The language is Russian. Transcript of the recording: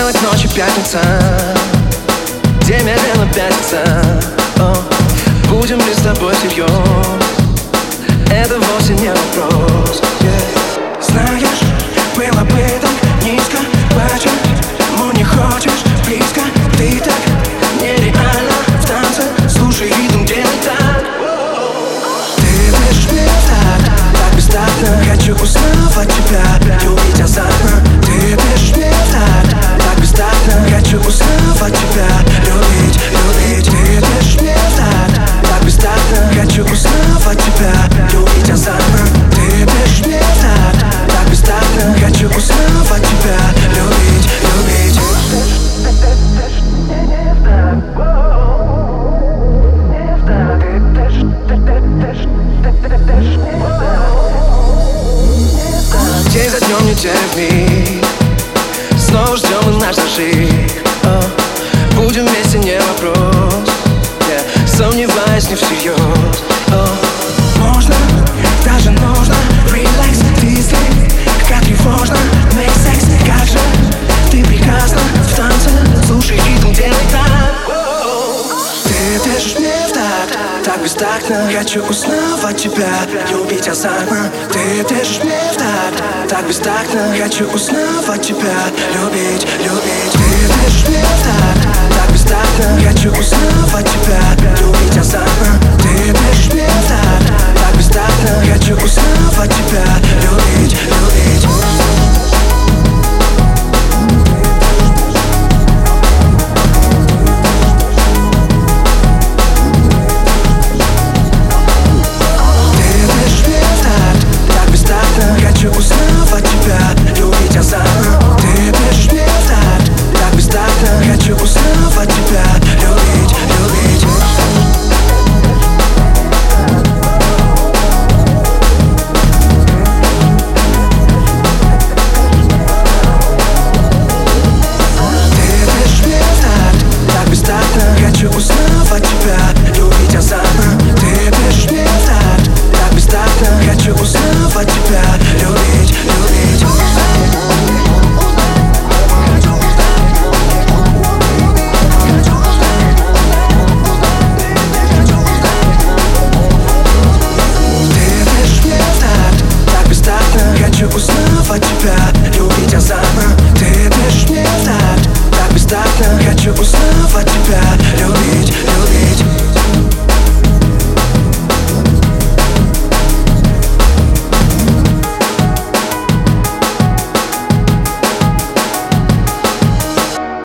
белых ночи пятница День медленно пятница О, Будем ли с тобой семьей? Это вовсе не вопрос yeah. путями Снова ждем наш дожи Будем вместе, не вопрос. Сомневаюсь не всерьез. Так на, Хочу узнавать тебя любить азартно Ты держишь мне в так, так бестактно. Хочу узнавать тебя любить, любить. хочу узнавать тебя Любить азартно Ты пишешь мне в так, так бестактно Хочу узнавать тебя Любить, любить. Хочу узнавать тебя, любить азартно бездастно Хочу уснуть от тебя, люблю